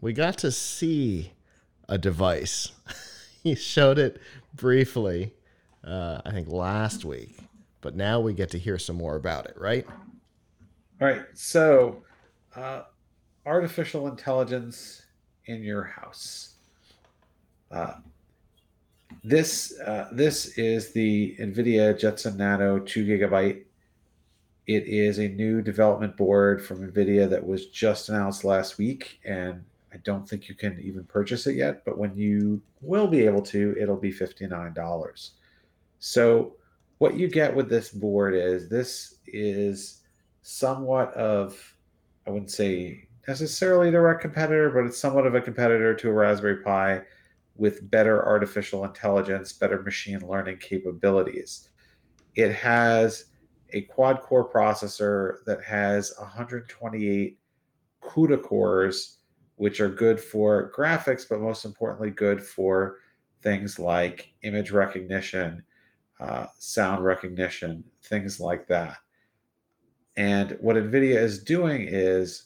we got to see a device. he showed it briefly, uh, I think last week, but now we get to hear some more about it, right? All right. So, uh, artificial intelligence in your house. Uh, this uh, this is the NVIDIA Jetson Nano two gigabyte it is a new development board from NVIDIA that was just announced last week, and I don't think you can even purchase it yet. But when you will be able to, it'll be $59. So, what you get with this board is this is somewhat of, I wouldn't say necessarily direct competitor, but it's somewhat of a competitor to a Raspberry Pi with better artificial intelligence, better machine learning capabilities. It has a quad core processor that has 128 CUDA cores, which are good for graphics, but most importantly, good for things like image recognition, uh, sound recognition, things like that. And what NVIDIA is doing is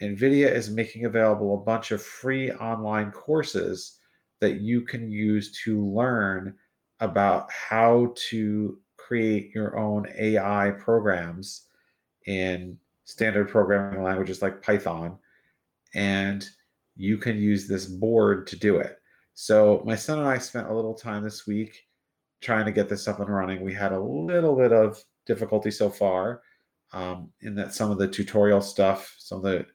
NVIDIA is making available a bunch of free online courses that you can use to learn about how to create your own AI programs in standard programming languages like Python, and you can use this board to do it. So, my son and I spent a little time this week trying to get this up and running. We had a little bit of difficulty so far um, in that some of the tutorial stuff, some of the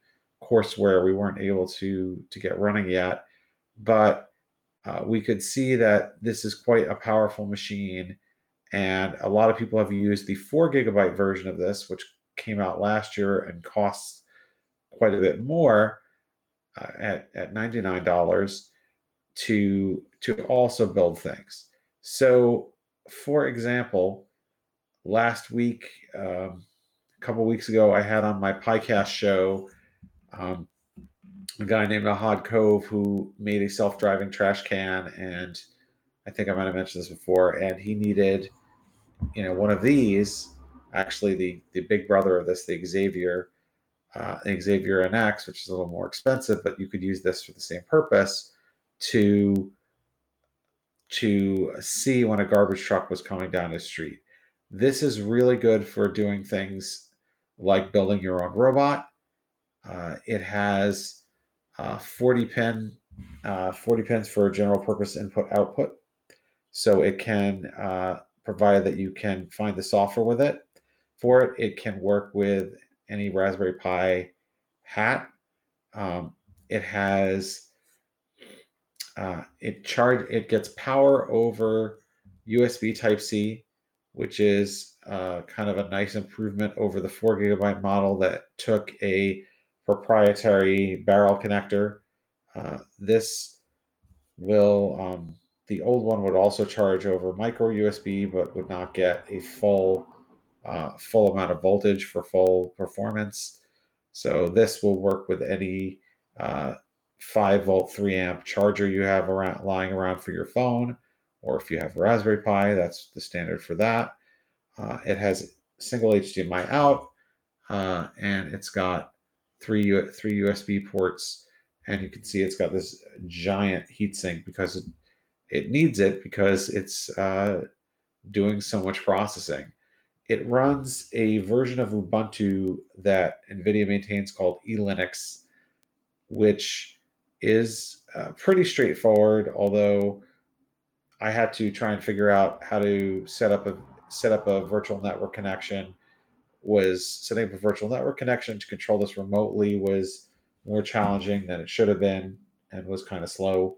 courseware, we weren't able to to get running yet. But uh, we could see that this is quite a powerful machine and a lot of people have used the four gigabyte version of this, which came out last year and costs quite a bit more uh, at, at $99 to, to also build things. So, for example, last week, um, a couple weeks ago, I had on my PiCast show um, a guy named Ahad Cove who made a self driving trash can. And I think I might have mentioned this before. And he needed you know, one of these, actually the the big brother of this, the Xavier, uh, Xavier NX, which is a little more expensive, but you could use this for the same purpose to to see when a garbage truck was coming down the street. This is really good for doing things like building your own robot. Uh, it has uh, 40 pin, uh, 40 pins for general purpose input output. So it can uh, provided that you can find the software with it. For it, it can work with any Raspberry Pi hat. Um, it has uh, it charge it gets power over USB Type C, which is uh, kind of a nice improvement over the four gigabyte model that took a proprietary barrel connector. Uh, this will um, the old one would also charge over micro USB, but would not get a full uh, full amount of voltage for full performance. So this will work with any uh, 5 volt 3 amp charger you have around lying around for your phone, or if you have Raspberry Pi, that's the standard for that. Uh, it has single HDMI out, uh, and it's got three three USB ports, and you can see it's got this giant heatsink because it it needs it because it's uh, doing so much processing. It runs a version of Ubuntu that NVIDIA maintains called eLinux, which is uh, pretty straightforward, although I had to try and figure out how to set up a set up a virtual network connection was setting up a virtual network connection to control this remotely was more challenging than it should have been and was kind of slow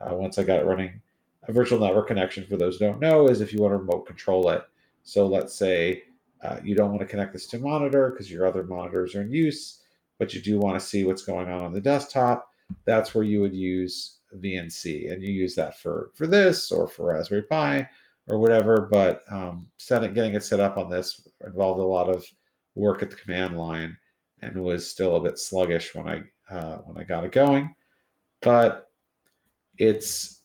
uh, once I got it running a virtual network connection, for those who don't know, is if you want to remote control it. So let's say uh, you don't want to connect this to monitor because your other monitors are in use, but you do want to see what's going on on the desktop. that's where you would use VNC, and you use that for for this or for Raspberry Pi or whatever. But um, setting getting it set up on this involved a lot of work at the command line and was still a bit sluggish when I uh, when I got it going. But it's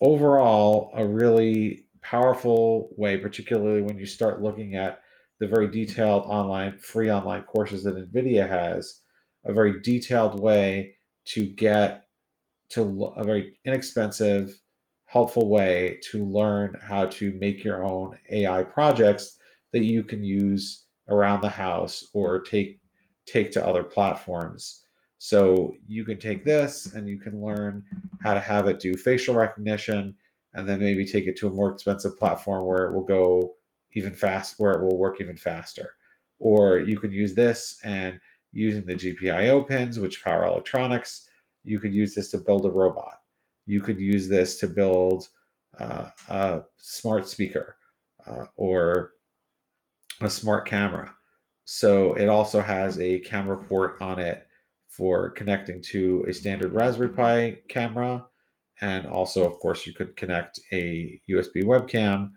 overall a really powerful way, particularly when you start looking at the very detailed online, free online courses that NVIDIA has, a very detailed way to get to a very inexpensive, helpful way to learn how to make your own AI projects that you can use around the house or take take to other platforms. So you can take this and you can learn how to have it do facial recognition and then maybe take it to a more expensive platform where it will go even fast where it will work even faster. Or you can use this and using the GPIO pins, which power electronics, you could use this to build a robot. You could use this to build uh, a smart speaker uh, or a smart camera. So it also has a camera port on it for connecting to a standard Raspberry Pi camera. And also, of course, you could connect a USB webcam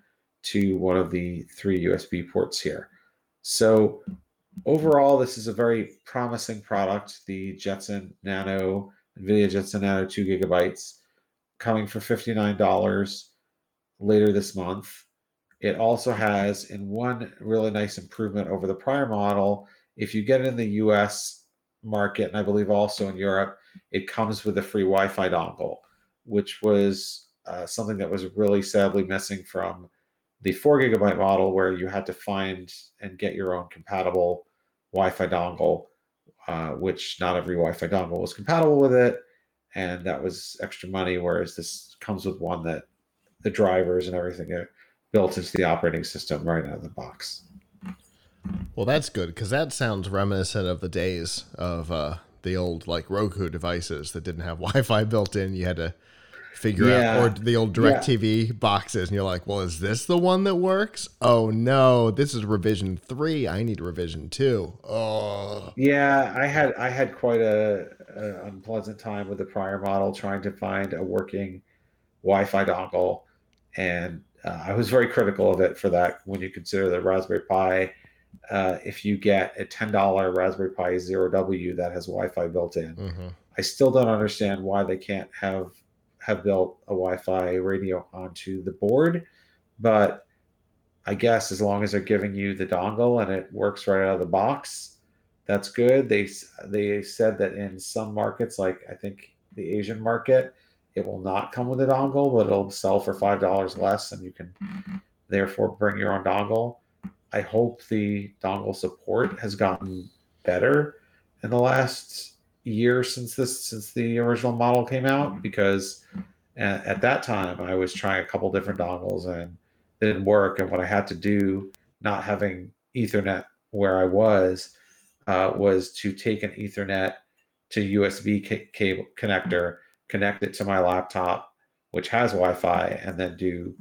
to one of the three USB ports here. So overall, this is a very promising product, the Jetson Nano, NVIDIA Jetson Nano 2 gigabytes, coming for $59 later this month. It also has, in one really nice improvement over the prior model, if you get it in the US market, and I believe also in Europe, it comes with a free Wi Fi dongle, which was uh, something that was really sadly missing from the four gigabyte model, where you had to find and get your own compatible Wi Fi dongle, uh, which not every Wi Fi dongle was compatible with it. And that was extra money, whereas this comes with one that the drivers and everything are built into the operating system right out of the box. Well, that's good because that sounds reminiscent of the days of uh, the old like Roku devices that didn't have Wi-Fi built in. You had to figure yeah. out, or the old DirecTV yeah. boxes, and you're like, "Well, is this the one that works? Oh no, this is revision three. I need revision two. Oh, yeah. I had I had quite a, a unpleasant time with the prior model trying to find a working Wi-Fi dongle, and uh, I was very critical of it for that when you consider the Raspberry Pi. Uh, if you get a $10 Raspberry Pi Zero W that has Wi-Fi built in, mm-hmm. I still don't understand why they can't have have built a Wi-Fi radio onto the board. But I guess as long as they're giving you the dongle and it works right out of the box, that's good. They they said that in some markets, like I think the Asian market, it will not come with a dongle, but it'll sell for five dollars less, and you can mm-hmm. therefore bring your own dongle. I hope the dongle support has gotten better in the last year since this since the original model came out because at, at that time I was trying a couple different dongles and it didn't work. And what I had to do, not having Ethernet where I was, uh, was to take an Ethernet to USB ca- cable connector connect it to my laptop, which has Wi Fi, and then do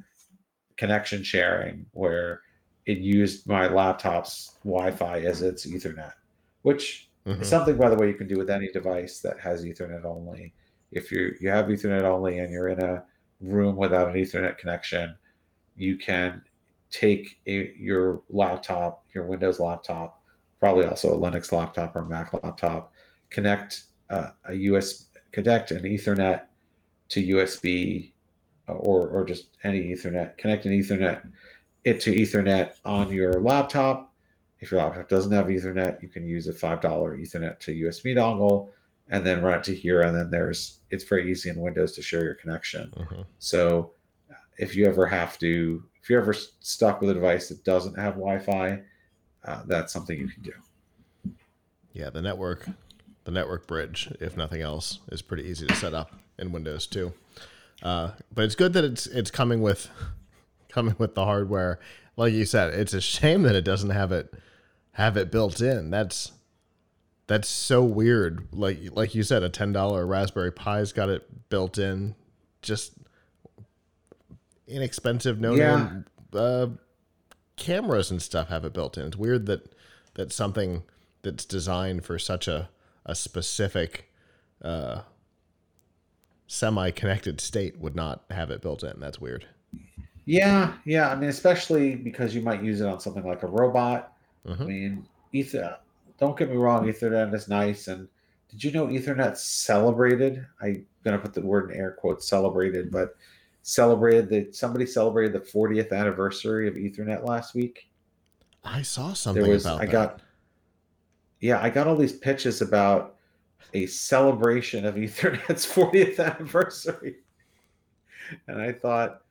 connection sharing where it used my laptop's Wi Fi as its Ethernet, which mm-hmm. is something, by the way, you can do with any device that has Ethernet only. If you you have Ethernet only and you're in a room without an Ethernet connection, you can take a, your laptop, your Windows laptop, probably also a Linux laptop or Mac laptop, connect uh, a USB connect an Ethernet to USB uh, or, or just any Ethernet, connect an Ethernet it to Ethernet on your laptop. If your laptop doesn't have Ethernet, you can use a $5 Ethernet to USB dongle and then run it to here. And then there's, it's very easy in Windows to share your connection. Mm-hmm. So if you ever have to, if you're ever stuck with a device that doesn't have Wi Fi, uh, that's something you can do. Yeah, the network the network bridge, if nothing else, is pretty easy to set up in Windows too. Uh, but it's good that it's it's coming with coming with the hardware. Like you said, it's a shame that it doesn't have it have it built in. That's that's so weird. Like like you said, a ten dollar Raspberry Pi's got it built in. Just inexpensive, no yeah. uh, cameras and stuff have it built in. It's weird that that something that's designed for such a a specific uh, semi-connected state would not have it built in. That's weird. Yeah, yeah. I mean, especially because you might use it on something like a robot. I mm-hmm. mean, Ether. Don't get me wrong, Ethernet is nice. And did you know Ethernet celebrated? I'm gonna put the word in air quotes celebrated, but celebrated that somebody celebrated the 40th anniversary of Ethernet last week. I saw something There was about I that. got yeah, I got all these pitches about a celebration of Ethernet's 40th anniversary. And I thought,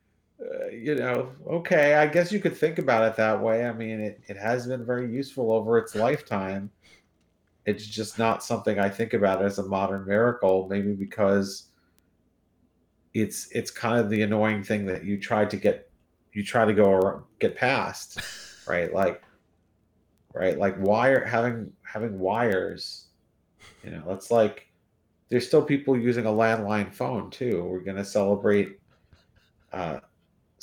uh, you know, okay, I guess you could think about it that way. I mean, it, it has been very useful over its lifetime. It's just not something I think about as a modern miracle, maybe because it's it's kind of the annoying thing that you try to get you try to go get past, right? Like right? Like wire having having wires, you know, that's like there's still people using a landline phone too. We're gonna celebrate uh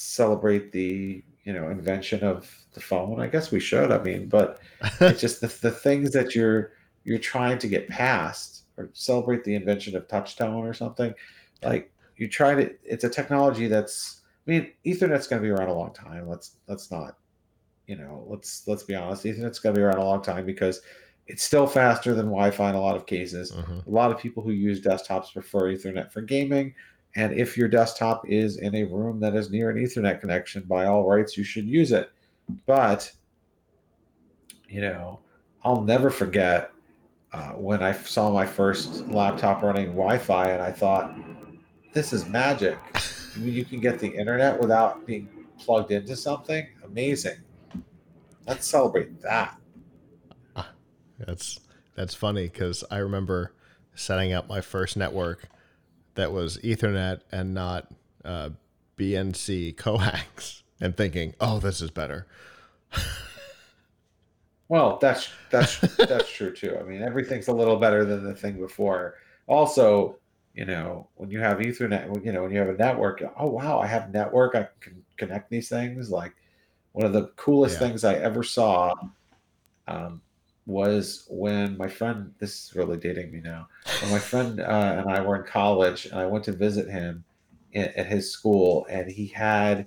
celebrate the you know invention of the phone. I guess we should. I mean, but it's just the, the things that you're you're trying to get past or celebrate the invention of touchtone or something. Like you try to it's a technology that's I mean, Ethernet's gonna be around a long time. Let's let's not you know, let's let's be honest. Ethernet's going to be around a long time because it's still faster than Wi-Fi in a lot of cases. Mhm. A lot of people who use desktops prefer Ethernet for gaming. And if your desktop is in a room that is near an Ethernet connection, by all rights, you should use it. But you know, I'll never forget uh, when I saw my first laptop running Wi-Fi, and I thought, "This is magic." I mean, you can get the internet without being plugged into something. Amazing. Let's celebrate that. That's that's funny because I remember setting up my first network that was Ethernet and not uh, BNC coax, and thinking, "Oh, this is better." Well, that's that's that's true too. I mean, everything's a little better than the thing before. Also, you know, when you have Ethernet, you know, when you have a network, oh wow, I have network. I can connect these things. Like one of the coolest Yeah. things I ever saw um, was when my friend. This is really dating me now. When my friend uh, and I were in college, and I went to visit him at, at his school, and he had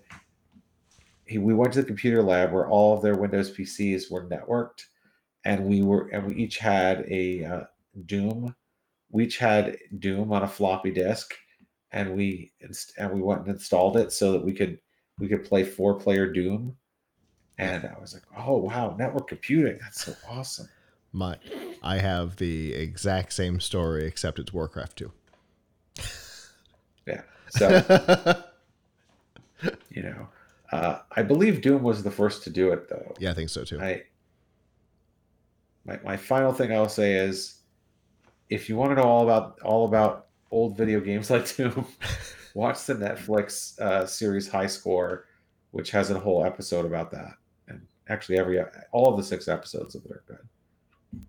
he, we went to the computer lab where all of their Windows PCs were networked, and we were and we each had a uh, Doom. We each had Doom on a floppy disk, and we and we went and installed it so that we could we could play four player Doom. And I was like, oh wow, network computing, that's so awesome. My, I have the exact same story except it's Warcraft two. Yeah. So you know, uh, I believe Doom was the first to do it though. yeah, I think so too. I my, my final thing I'll say is if you want to know all about all about old video games like Doom, watch the Netflix uh, series High Score, which has a whole episode about that. Actually, every all of the six episodes of it are good.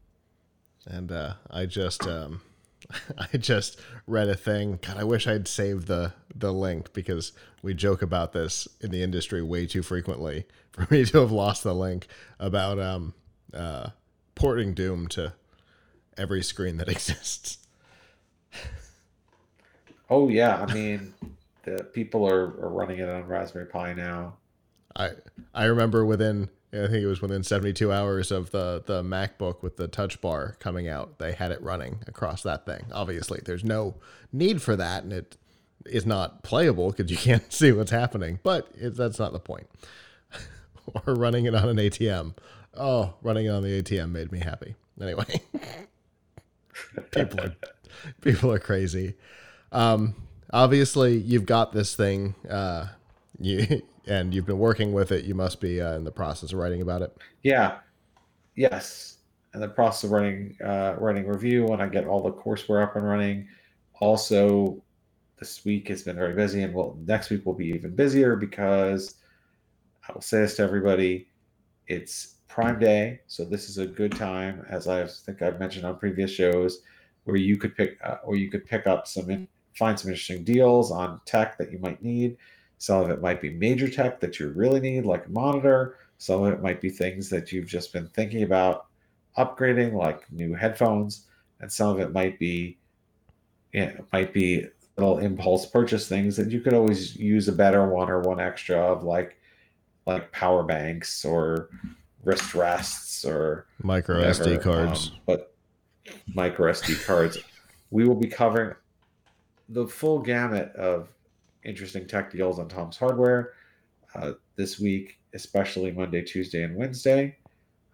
and uh, I just um, I just read a thing. God, I wish I'd saved the the link because we joke about this in the industry way too frequently for me to have lost the link about um, uh, porting Doom to every screen that exists. Oh yeah, I mean, the people are, are running it on Raspberry Pi now. I I remember within I think it was within 72 hours of the the MacBook with the touch bar coming out, they had it running across that thing. Obviously, there's no need for that, and it is not playable because you can't see what's happening. But it, that's not the point. or running it on an ATM. Oh, running it on the ATM made me happy. Anyway, people are people are crazy. Um, obviously, you've got this thing. Uh, you and you've been working with it. You must be uh, in the process of writing about it. Yeah. Yes. And the process of writing, uh, writing review when I get all the courseware up and running. Also, this week has been very busy, and well, next week will be even busier because I will say this to everybody: it's Prime Day, so this is a good time, as I think I've mentioned on previous shows, where you could pick uh, or you could pick up some in, find some interesting deals on tech that you might need. Some of it might be major tech that you really need, like a monitor. Some of it might be things that you've just been thinking about upgrading, like new headphones, and some of it might be, yeah, it might be little impulse purchase things that you could always use a better one or one extra of like like power banks or wrist rests or micro whatever. SD cards. Um, but micro SD cards. We will be covering the full gamut of interesting tech deals on Tom's Hardware uh, this week, especially Monday, Tuesday, and Wednesday.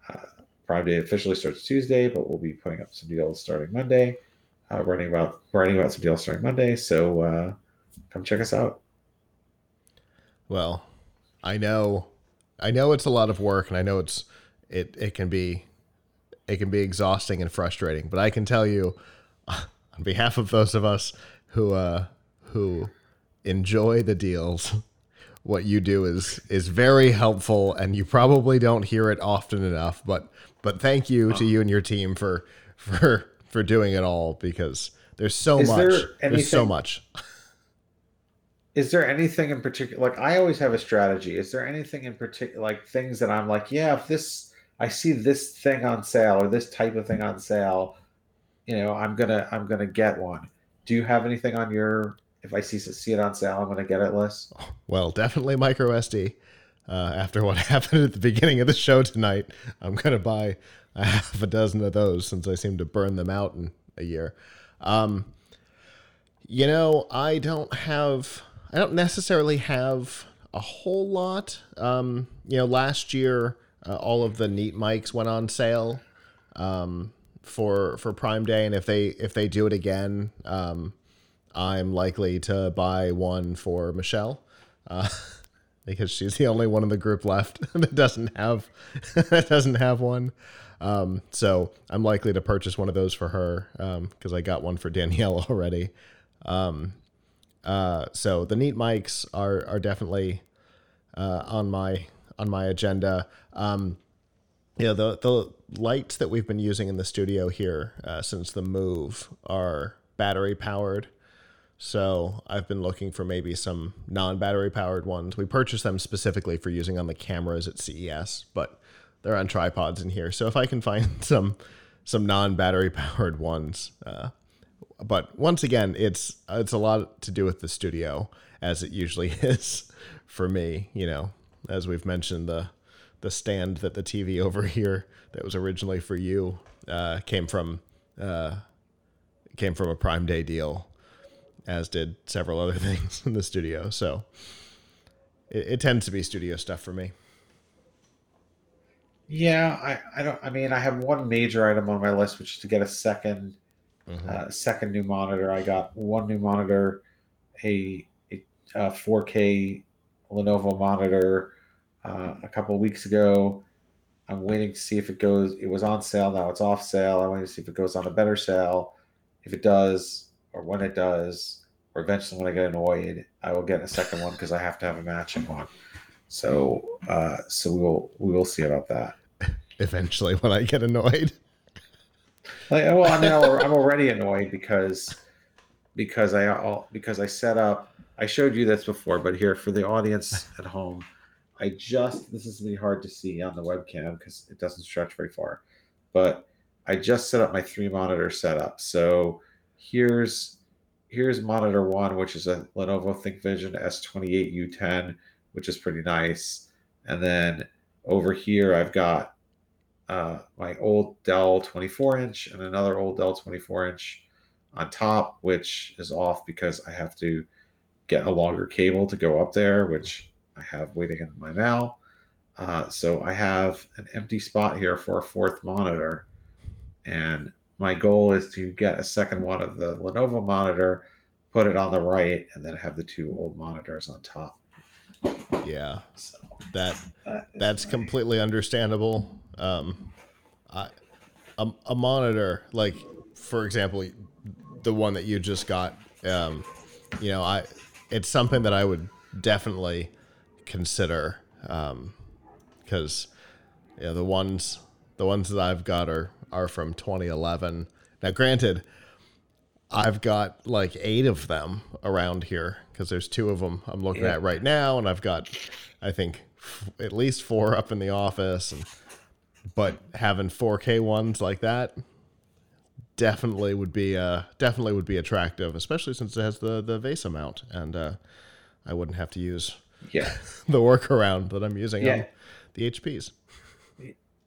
Uh, Prime Day officially starts Tuesday, but we'll be putting up some deals starting Monday. Uh, writing about writing about some deals starting Monday, so uh, come check us out. Well, I know, I know it's a lot of work, and I know it's it it can be it can be exhausting and frustrating. But I can tell you, on behalf of those of us who uh, who enjoy the deals, what you do is is very helpful, and you probably don't hear it often enough. But but thank you to you and your team for for for doing it all because there's so Is much. there there's so much. Is there anything in particular? Like I always have a strategy. Is there anything in particular, like things that I'm like, yeah, if this I see this thing on sale or this type of thing on sale, you know, I'm gonna I'm gonna get one. Do you have anything on your? If I see see it on sale, I'm gonna get it list. Well, definitely micro SD. Uh, after what happened at the beginning of the show tonight, I'm gonna buy a half a dozen of those since I seem to burn them out in a year. Um, you know, I don't have, I don't necessarily have a whole lot. Um, you know, last year, uh, all of the neat mics went on sale um, for for Prime Day, and if they if they do it again, um, I'm likely to buy one for Michelle. Uh, because she's the only one in the group left that doesn't have that doesn't have one. Um, so I'm likely to purchase one of those for her because I got one for Danielle already. Um, uh, so the neat mics are are definitely uh, on my on my agenda. Um, the the lights that we've been using in the studio here uh, since the move are battery powered. So I've been looking for maybe some non-battery powered ones. We purchased them specifically for using on the cameras at CES, but they're on tripods in here. So if I can find some some non-battery powered ones, uh, but once again, it's it's a lot to do with the studio, as it usually is for me. You know, as we've mentioned, the the stand that the TV over here that was originally for you uh, came from uh, came from a Prime Day deal as did several other things in the studio. So it, it tends to be studio stuff for me. Yeah, I, I don't. I mean, I have one major item on my list, which is to get a 2nd uh, second new monitor. I got one new monitor, a, a, a 4K Lenovo monitor uh, a couple of weeks ago. I'm waiting to see if it goes. It was on sale. Now it's off sale. I'm waiting to see if it goes on a better sale. If it does, or when it does, or eventually when I get annoyed, I will get a second one because I have to have a matching one. So, uh, so we will we will see about that. Eventually, when I get annoyed. Like, well, I mean, I'm already annoyed because because I all because I set up. I showed you this before, but here for the audience at home, I just this is gonna be hard to see on the webcam because it doesn't stretch very far, but I just set up my three monitor setup. So here's here's monitor one, which is a Lenovo ThinkVision S28U10, which is pretty nice, and then over here I've got uh, my old Dell 24 inch and another old Dell 24 inch on top, which is off because I have to get a longer cable to go up there, which I have waiting in my mail. Uh, so I have an empty spot here for a fourth monitor. And my goal is to get a second one of the Lenovo monitor, put it on the right, and then have the two old monitors on top. Yeah, So that that is that's my- completely understandable. Um, I, a, a monitor, like for example, the one that you just got, um, you know, I, it's something that I would definitely consider, um, because, you know, the ones, the ones that I've got are are from 2011. Now, granted, I've got like eight of them around here because there's two of them I'm looking Yeah. at right now, and I've got, I think, f- at least four up in the office. And but having 4K ones like that, definitely would be uh, definitely would be attractive, especially since it has the the VESA mount, and uh, I wouldn't have to use Yeah. the workaround that I'm using Yeah. on the HPs.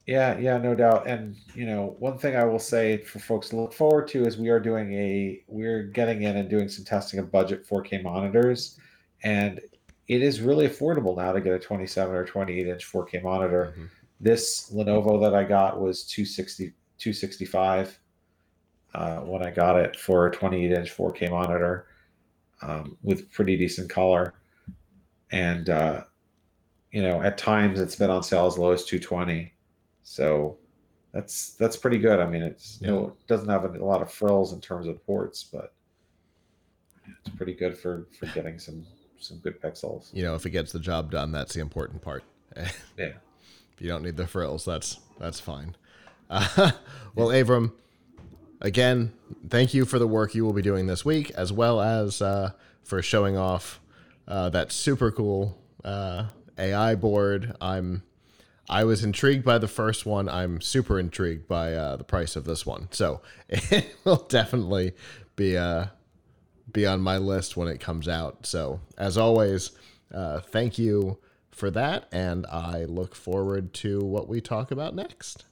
Yeah, yeah, no doubt. And you know, one thing I will say for folks to look forward to is we are doing a we're getting in and doing some testing of budget 4K monitors, and it is really affordable now to get a 27 or 28 inch 4K monitor. Mhm. This Lenovo that I got was 260 265 uh, when I got it for a 28 inch 4K monitor um, with pretty decent color, and uh, you know, at times it's been on sale as low as 220. So that's that's pretty good. I mean, it's you know, it doesn't have a lot of frills in terms of ports, but it's pretty good for for getting some some good pixels. You know, if it gets the job done, that's the important part. yeah. if you don't need the frills, that's that's fine. Uh, well, Avram, again, thank you for the work you will be doing this week, as well as uh, for showing off uh, that super cool uh, AI board. I'm I was intrigued by the first one. I'm super intrigued by uh, the price of this one. So it will definitely be uh, be on my list when it comes out. So as always, uh, thank you for that, and I look forward to what we talk about next.